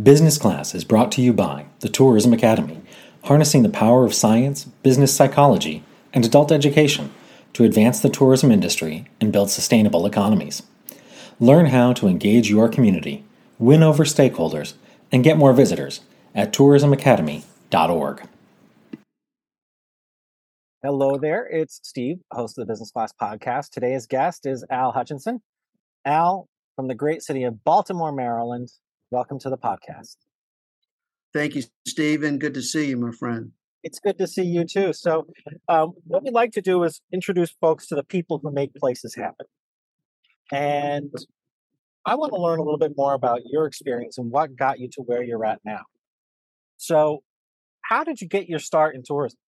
Business Class is brought to you by the Tourism Academy, harnessing the power of science, business psychology, and adult education to advance the tourism industry and build sustainable economies. Learn how to engage your community, win over stakeholders, and get more visitors at tourismacademy.org. Hello there, it's Steve, host of the Business Class Podcast. Today's guest is Al Hutchinson. Al, from the great city of Baltimore, Maryland, Welcome to the podcast. Thank you, Stephen. Good to see you, my friend. It's good to see you too. So, um, what we'd like to do is introduce folks to the people who make places happen. And I want to learn a little bit more about your experience and what got you to where you're at now. So, how did you get your start in tourism?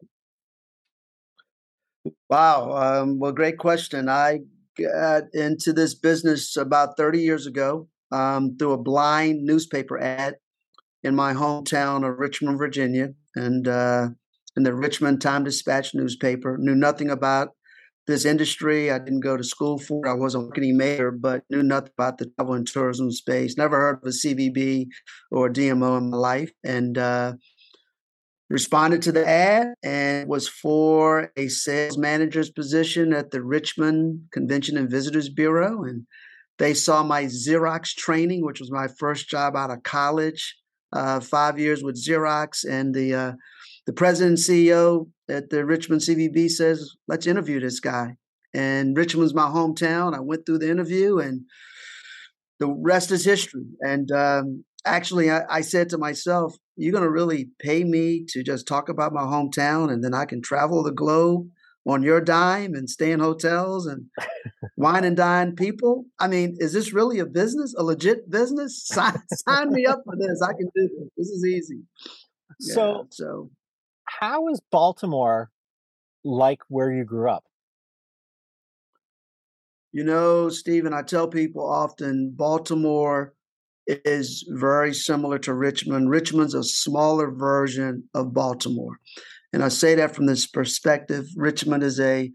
Wow. Um, well, great question. I got into this business about 30 years ago um, through a blind newspaper ad in my hometown of Richmond, Virginia, and uh, in the Richmond Time Dispatch newspaper. Knew nothing about this industry. I didn't go to school for it. I was a marketing major, but knew nothing about the travel and tourism space. Never heard of a CVB or a DMO in my life, and uh, responded to the ad and was for a sales manager's position at the Richmond Convention and Visitors Bureau, and they saw my Xerox training, which was my first job out of college, uh, five years with Xerox. And the uh, the president CEO at the Richmond CVB says, "Let's interview this guy." And Richmond's my hometown. I went through the interview, and the rest is history. And um, actually, I, I said to myself, "You're going to really pay me to just talk about my hometown, and then I can travel the globe." On your dime and stay in hotels and wine and dine people. I mean, is this really a business, a legit business? Sign, sign me up for this. I can do this. This is easy. So, so how is Baltimore like where you grew up? You know, Stephen, I tell people often Baltimore is very similar to Richmond. Richmond's a smaller version of Baltimore. And I say that from this perspective. Richmond is a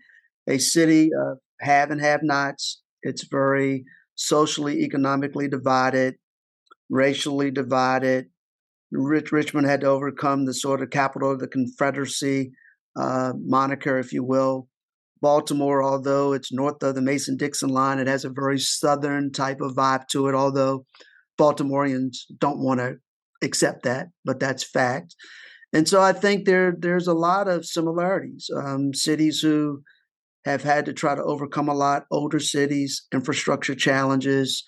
a city of have and have nots. It's very socially, economically divided, racially divided. Rich, Richmond had to overcome the sort of capital of the Confederacy uh, moniker, if you will. Baltimore, although it's north of the Mason Dixon line, it has a very southern type of vibe to it, although Baltimoreans don't want to accept that, but that's fact. And so I think there there's a lot of similarities. Um, cities who have had to try to overcome a lot, older cities, infrastructure challenges.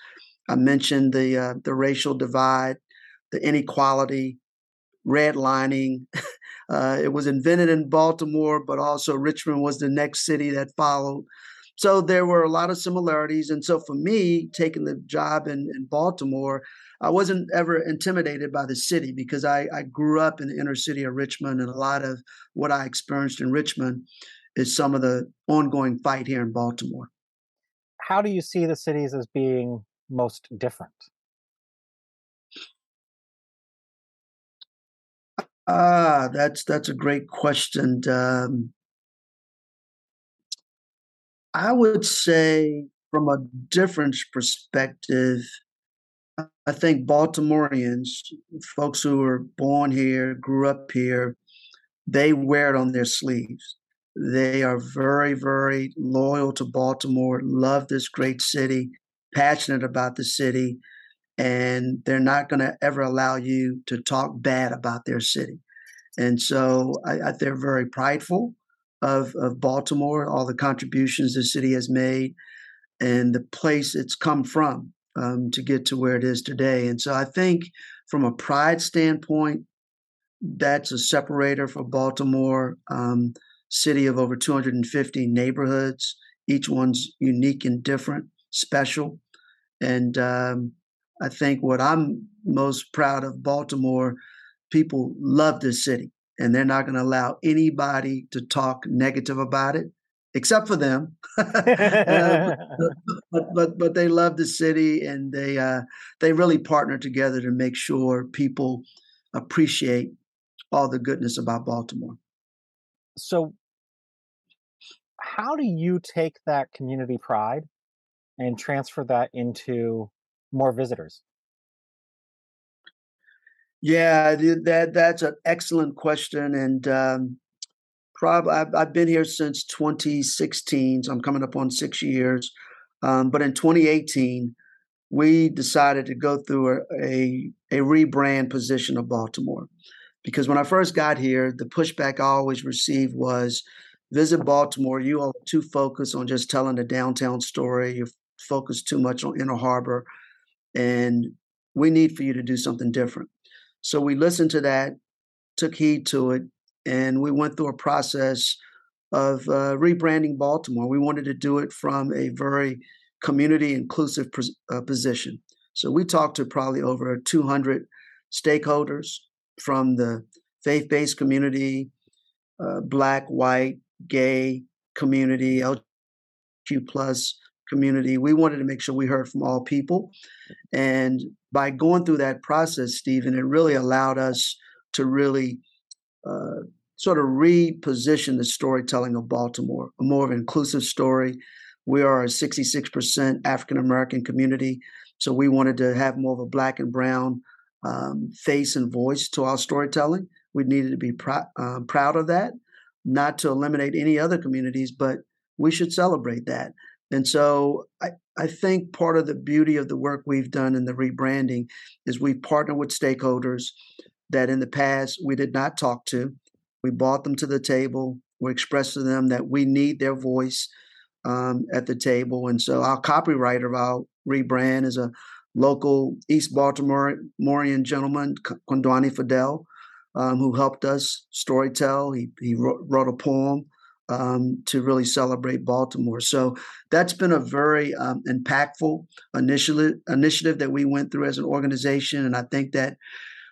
I mentioned the uh, the racial divide, the inequality, redlining. Uh, it was invented in Baltimore, but also Richmond was the next city that followed. So there were a lot of similarities. And so for me, taking the job in, in Baltimore, I wasn't ever intimidated by the city because I, I grew up in the inner city of Richmond, and a lot of what I experienced in Richmond is some of the ongoing fight here in Baltimore. How do you see the cities as being most different? Ah, that's that's a great question. Um, I would say, from a difference perspective, I think Baltimoreans, folks who were born here, grew up here, they wear it on their sleeves. They are very, very loyal to Baltimore, love this great city, passionate about the city, and they're not going to ever allow you to talk bad about their city. And so I, I, they're very prideful of, of Baltimore, all the contributions the city has made, and the place it's come from um, to get to where it is today. And so I think from a pride standpoint, that's a separator for Baltimore, um, city of over 250 neighborhoods. Each one's unique and different, special. And um, I think what I'm most proud of Baltimore, people love this city and they're not going to allow anybody to talk negative about it except for them. uh, but, but but they love the city and they uh, they really partner together to make sure people appreciate all the goodness about Baltimore. So, how do you take that community pride and transfer that into more visitors? Yeah, that that's an excellent question, and um, probably I've, been here since 2016, so I'm coming up on six years. Um, but in 2018, we decided to go through a, a, a rebrand position of Baltimore, because when I first got here, the pushback I always received was, "Visit Baltimore, you are too focused on just telling the downtown story. You're focused too much on Inner Harbor, and we need for you to do something different." So we listened to that, took heed to it, and we went through a process of uh, rebranding Baltimore. We wanted to do it from a very community inclusive uh, position. So we talked to probably over 200 stakeholders from the faith based community, uh, black, white, gay community, LGBTQ plus community. We wanted to make sure we heard from all people. And by going through that process, Stephen, it really allowed us to really uh, sort of reposition the storytelling of Baltimore, a more of an inclusive story. We are a 66% African American community, so we wanted to have more of a black and brown um, face and voice to our storytelling. We needed to be pr- uh, proud of that, not to eliminate any other communities, but we should celebrate that. And so I, I think part of the beauty of the work we've done in the rebranding is we've partnered with stakeholders that in the past we did not talk to. We brought them to the table. We expressed to them that we need their voice um, at the table. And so our copywriter of our rebrand is a local East Baltimorean gentleman, Kondwani Fidel, um, who helped us storytell. He, he wrote, wrote a poem um, to really celebrate Baltimore. So that's been a very um, impactful initiative initiative that we went through as an organization, and I think that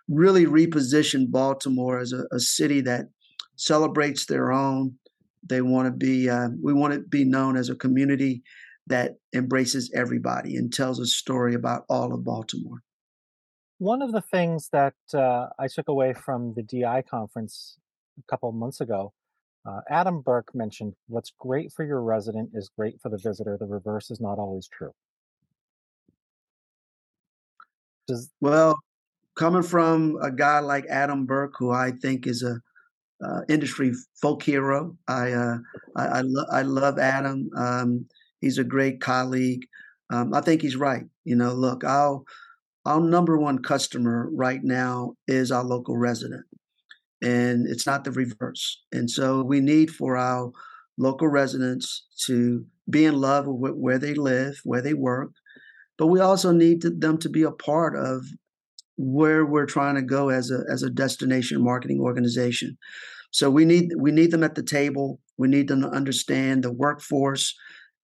really repositioned Baltimore as a, a city that celebrates their own. They want to be. Uh, we want to be known as a community that embraces everybody and tells a story about all of Baltimore. One of the things that uh, I took away from the DI conference a couple of months ago uh, Adam Burke mentioned what's great for your resident is great for the visitor. The reverse is not always true. Does well, coming from a guy like Adam Burke, who I think is a uh, industry folk hero, I uh, I, I, lo- I, love Adam. Um, he's a great colleague. Um, I think he's right. You know, look, our our number one customer right now is our local resident and it's not the reverse. And so we need for our local residents to be in love with where they live, where they work, but we also need to, them to be a part of where we're trying to go as a as a destination marketing organization. So we need we need them at the table. We need them to understand the workforce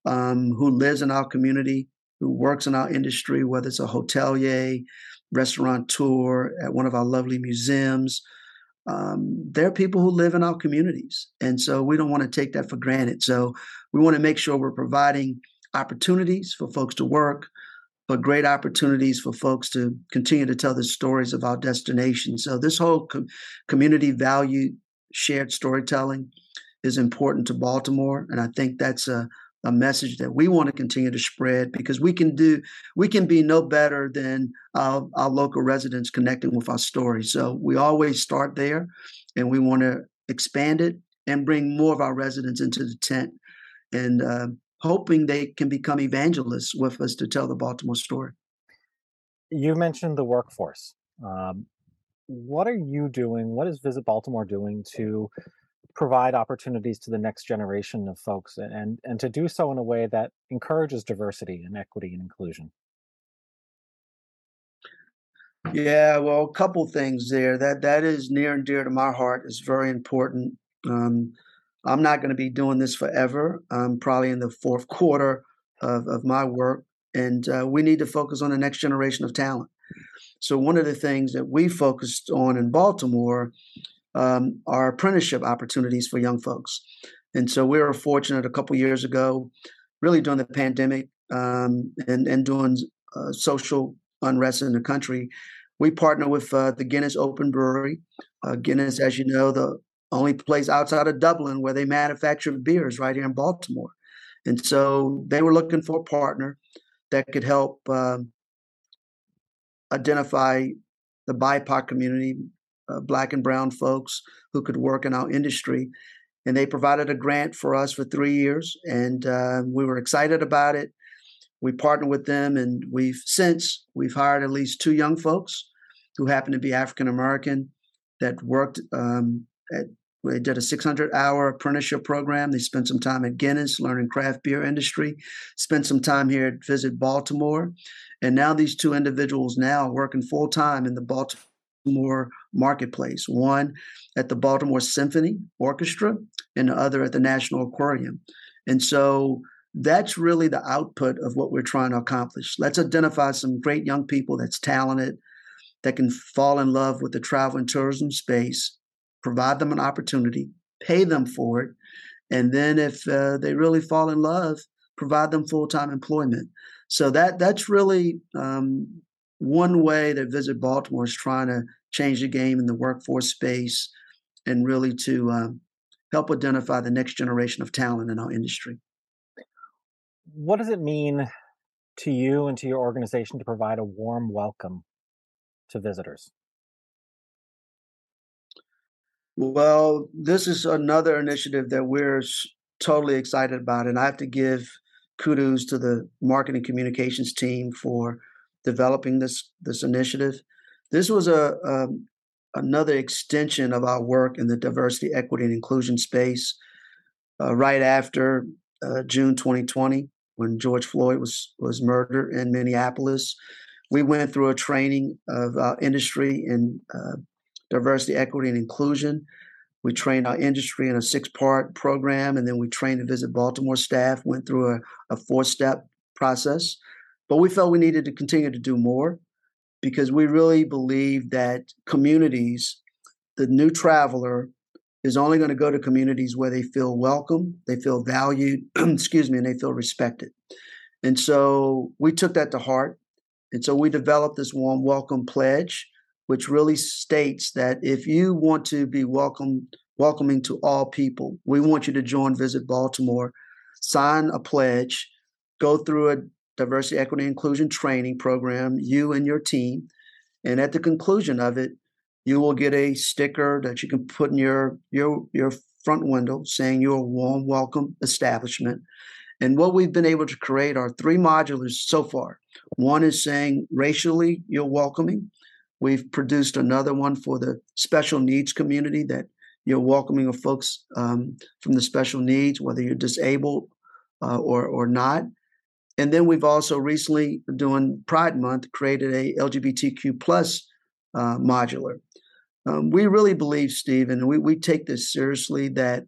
um, who lives in our community, who works in our industry, whether it's a hotelier, restaurateur at one of our lovely museums, um, there are people who live in our communities. And so we don't want to take that for granted. So we want to make sure we're providing opportunities for folks to work, but great opportunities for folks to continue to tell the stories of our destination. So this whole com- community value shared storytelling is important to Baltimore. And I think that's a, a message that we want to continue to spread because we can do we can be no better than our, our local residents connecting with our story so we always start there and we want to expand it and bring more of our residents into the tent and uh, hoping they can become evangelists with us to tell the baltimore story. You mentioned the workforce. Um, what are you doing what is visit baltimore doing to provide opportunities to the next generation of folks and and to do so in a way that encourages diversity and equity and inclusion? Yeah well a couple things there. That that is near and dear to my heart. Is very important. Um, i'm not going to be doing this forever i'm probably in the fourth quarter of, of my work and uh, we need to focus on the next generation of talent so one of the things that we focused on in baltimore um, are apprenticeship opportunities for young folks. And so we were fortunate a couple years ago, really during the pandemic um, and, and doing uh, social unrest in the country. We partner with uh, the Guinness Open Brewery. Uh, Guinness, as you know, the only place outside of Dublin where they manufacture beers right here in Baltimore. And so they were looking for a partner that could help um, identify the BIPOC community, uh, black and brown folks who could work in our industry. And they provided a grant for us for three years, and uh, we were excited about it. We partnered with them, and we've since we've hired at least two young folks who happen to be African American that worked um, at. They did a 600 hour apprenticeship program. They spent some time at Guinness learning craft beer industry, spent some time here at Visit Baltimore. And now these two individuals now working full time in the Baltimore marketplace. One at the Baltimore Symphony Orchestra and the other at the National Aquarium. And so that's really the output of what we're trying to accomplish. Let's identify some great young people that's talented, that can fall in love with the travel and tourism space, provide them an opportunity, pay them for it, and then if uh, they really fall in love, provide them full time employment. So that that's really um, one way that Visit Baltimore is trying to change the game in the workforce space, and really to um, help identify the next generation of talent in our industry. What does it mean to you and to your organization to provide a warm welcome to visitors? Well, this is another initiative that we're totally excited about, and I have to give kudos to the marketing communications team for developing this this initiative. This was a, a um, another extension of our work in the diversity, equity, and inclusion space. Uh, right after uh, June 2020, when George Floyd was was murdered in Minneapolis, we went through a training of our industry in uh, diversity, equity, and inclusion. We trained our industry in a six part program, and then we trained the Visit Baltimore staff, went through a, a four step process. But we felt we needed to continue to do more because we really believe that communities, the new traveler, is only going to go to communities where they feel welcome, they feel valued, excuse me, and they feel respected. And so we took that to heart. And so we developed this warm welcome pledge which really states that if you want to be welcome, welcoming to all people, we want you to join Visit Baltimore, sign a pledge, go through a diversity, equity, inclusion training program, you and your team. And at the conclusion of it, you will get a sticker that you can put in your your your front window saying you're a warm welcome establishment. And what we've been able to create are three modulars so far. One is saying racially you're welcoming. We've produced another one for the special needs community that you're welcoming of folks um, from the special needs, whether you're disabled uh, or or not. And then we've also recently, doing Pride Month, created a LGBTQ plus uh, modular. Um, we really believe, Stephen, we, we take this seriously, that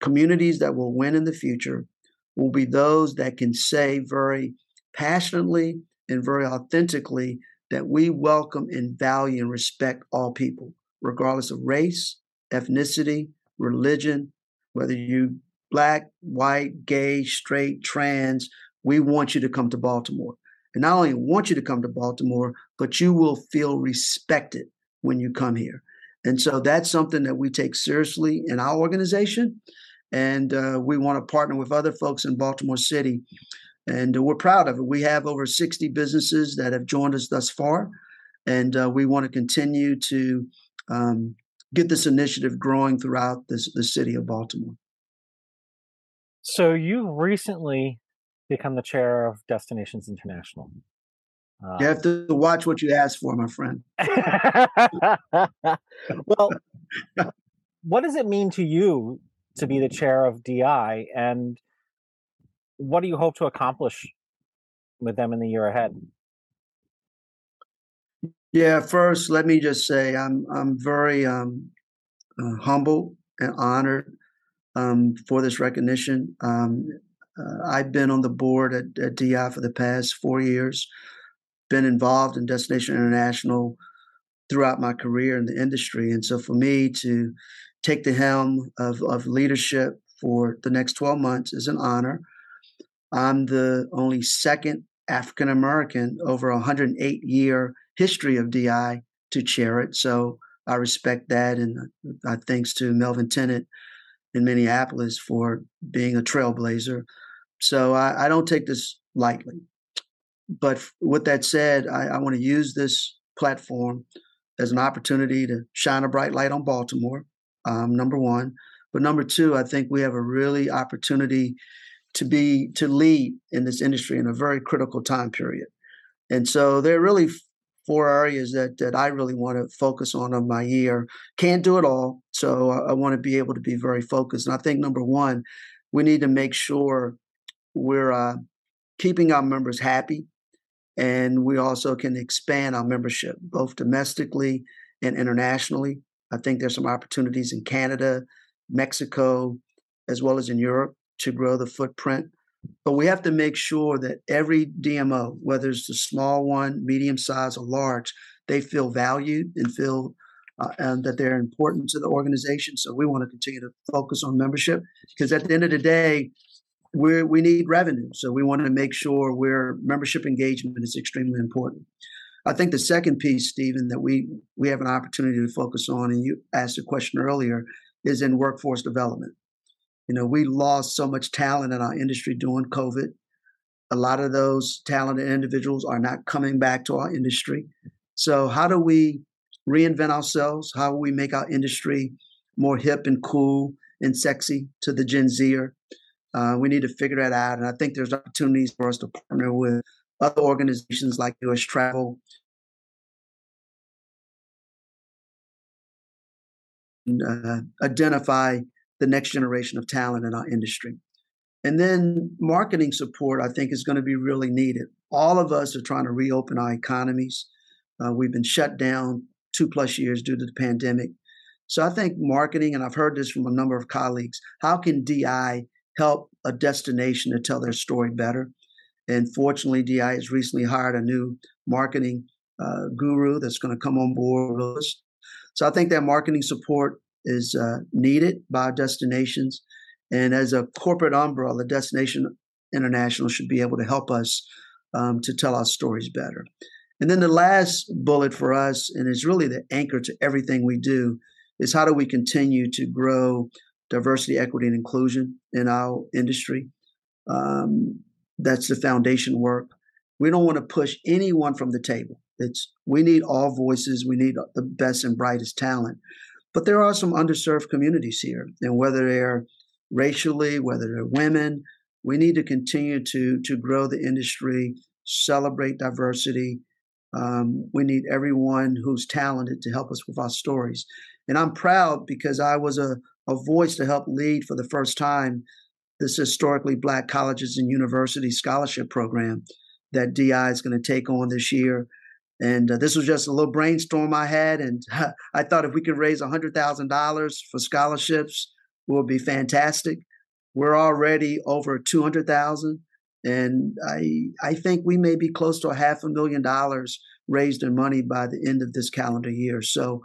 communities that will win in the future will be those that can say very passionately and very authentically that we welcome and value and respect all people, regardless of race, ethnicity, religion, whether you black, white, gay, straight, trans, we want you to come to Baltimore. And not only want you to come to Baltimore, but you will feel respected when you come here. And so that's something that we take seriously in our organization. And uh, we want to partner with other folks in Baltimore City and uh, we're proud of it. We have over 60 businesses that have joined us thus far, and uh, we want to continue to um, get this initiative growing throughout this, the city of Baltimore. So you've recently become the chair of Destinations International. Uh, you have to watch what you ask for, my friend. well, what does it mean to you to be the chair of DI, and what do you hope to accomplish with them in the year ahead? Yeah, first, let me just say I'm I'm very um, uh, humble and honored um, for this recognition. Um, uh, I've been on the board at, at, DI for the past four years, been involved in Destination International throughout my career in the industry, and so for me to take the helm of, of leadership for the next 12 months is an honor. I'm the only second African American over a 108 year history of DI to chair it. So I respect that. And uh, thanks to Melvin Tennant in Minneapolis for being a trailblazer. So I, I don't take this lightly. But with that said, I, I want to use this platform as an opportunity to shine a bright light on Baltimore, um, number one. But number two, I think we have a really opportunity to be to lead in this industry in a very critical time period. And so there are really four areas that that I really want to focus on of my year. Can't do it all, so I, I want to be able to be very focused. And I think number one, we need to make sure we're uh, keeping our members happy, and we also can expand our membership both domestically and internationally. I think there's some opportunities in Canada, Mexico, as well as in Europe to grow the footprint. But we have to make sure that every DMO, whether it's the small one, medium size, or large, they feel valued and feel uh, and that they're important to the organization. So we want to continue to focus on membership because at the end of the day, we we need revenue. So we want to make sure where membership engagement is extremely important. I think the second piece, Stephen, that we we have an opportunity to focus on, and you asked a question earlier, is in workforce development. You know, we lost so much talent in our industry during COVID. A lot of those talented individuals are not coming back to our industry. So, how do we reinvent ourselves? How do we make our industry more hip and cool and sexy to the Gen Zer? Uh, we need to figure that out. And I think there's opportunities for us to partner with other organizations like US Travel. And, uh, identify the next generation of talent in our industry. And then marketing support, I think, is going to be really needed. All of us are trying to reopen our economies. Uh, we've been shut down two plus years due to the pandemic. So I think marketing, and I've heard this from a number of colleagues, how can DI help a destination to tell their story better? And fortunately, DI has recently hired a new marketing uh, guru that's going to come on board with us. So I think that marketing support is uh, needed by destinations. And as a corporate umbrella, Destination International should be able to help us um, to tell our stories better. And then the last bullet for us, and it's really the anchor to everything we do, is how do we continue to grow diversity, equity, and inclusion in our industry? Um, that's the foundation work. We don't want to push anyone from the table. It's we need all voices. We need the best and brightest talent. But there are some underserved communities here, and whether they're racially, whether they're women, we need to continue to to grow the industry, celebrate diversity. Um, we need everyone who's talented to help us with our stories. And I'm proud because I was a, a voice to help lead for the first time this historically black colleges and universities scholarship program that DI is going to take on this year. And uh, this was just a little brainstorm I had. And I thought if we could raise $100,000 for scholarships, it would be fantastic. We're already over 200,000. And I, I think we may be close to a half a million dollars raised in money by the end of this calendar year. So,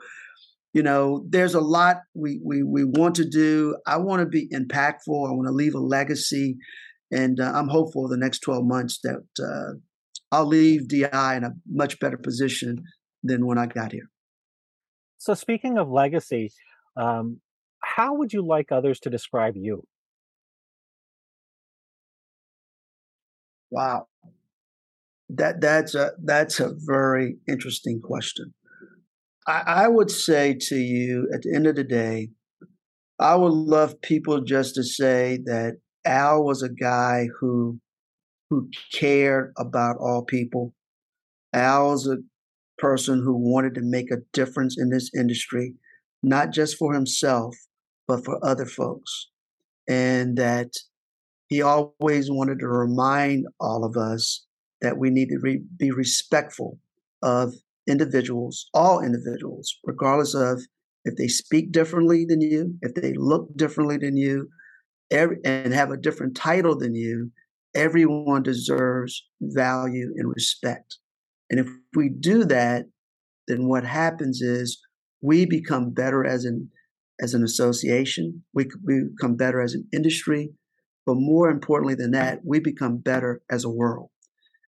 you know, there's a lot we, we, we want to do. I want to be impactful. I want to leave a legacy. And uh, I'm hopeful the next 12 months that uh, I'll leave DI in a much better position than when I got here. So, speaking of legacy, um, how would you like others to describe you? Wow, that that's a that's a very interesting question. I, I would say to you, at the end of the day, I would love people just to say that Al was a guy who who cared about all people. Al's a person who wanted to make a difference in this industry, not just for himself, but for other folks. And that he always wanted to remind all of us that we need to re- be respectful of individuals, all individuals, regardless of if they speak differently than you, if they look differently than you, every, and have a different title than you, everyone deserves value and respect. And if we do that, then what happens is we become better as an as an association, we, we become better as an industry, but more importantly than that, we become better as a world.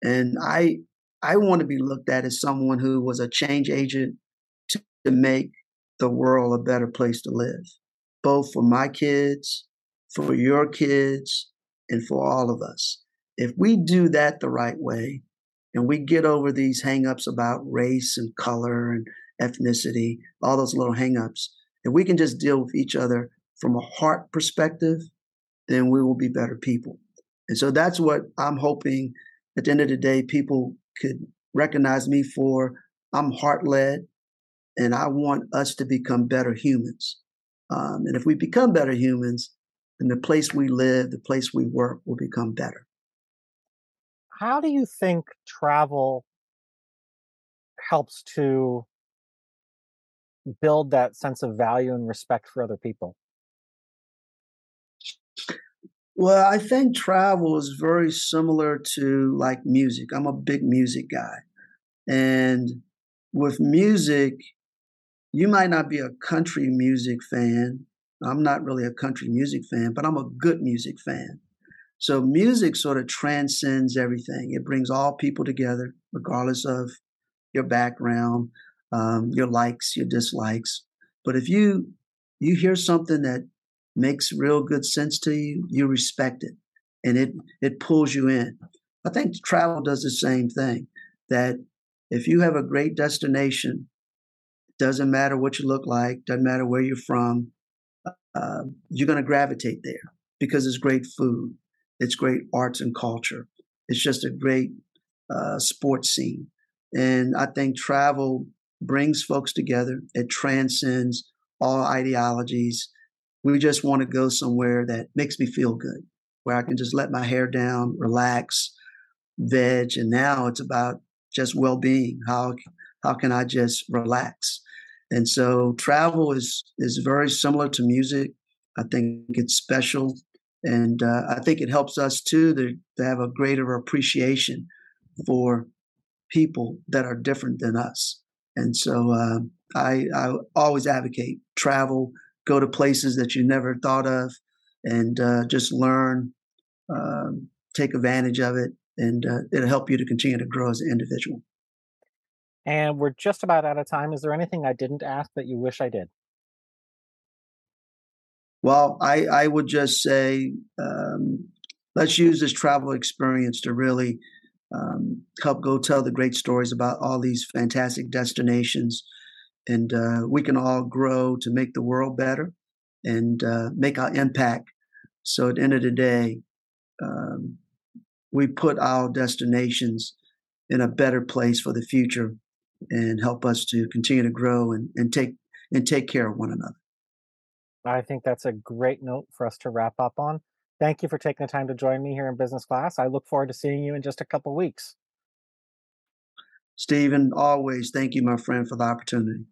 And I I want to be looked at as someone who was a change agent to, to make the world a better place to live, both for my kids, for your kids, and for all of us. If we do that the right way and we get over these hangups about race and color and, ethnicity, all those little hangups. If we can just deal with each other from a heart perspective, then we will be better people. And so that's what I'm hoping at the end of the day, people could recognize me for. I'm heart led, and I want us to become better humans. Um, and if we become better humans, then the place we live, the place we work will become better. How do you think travel helps to build that sense of value and respect for other people? Well, I think travel is very similar to like music. I'm a big music guy. And with music, you might not be a country music fan. I'm not really a country music fan, but I'm a good music fan. So music sort of transcends everything. It brings all people together, regardless of your background, um, your likes, your dislikes. But if you you hear something that makes real good sense to you, you respect it, and it it pulls you in. I think travel does the same thing. That if you have a great destination, doesn't matter what you look like, doesn't matter where you're from, uh, you're going to gravitate there because it's great food, it's great arts and culture, it's just a great uh, sports scene, and I think travel brings folks together. It transcends all ideologies. We just want to go somewhere that makes me feel good, where I can just let my hair down, relax, veg. And now it's about just well being. How, how can I just relax? And so travel is, is very similar to music. I think it's special. And uh, I think it helps us too to, to have a greater appreciation for people that are different than us. And so uh, I, I always advocate travel, go to places that you never thought of, and uh, just learn, um, take advantage of it, and uh, it'll help you to continue to grow as an individual. And we're just about out of time. Is there anything I didn't ask that you wish I did? Well, I, I would just say um, let's use this travel experience to really um, help go tell the great stories about all these fantastic destinations. And uh, we can all grow to make the world better and uh, make our impact. So at the end of the day, um, we put our destinations in a better place for the future and help us to continue to grow and, and take and take care of one another. I think that's a great note for us to wrap up on. Thank you for taking the time to join me here in business class. I look forward to seeing you in just a couple weeks. Stephen, always thank you, my friend, for the opportunity.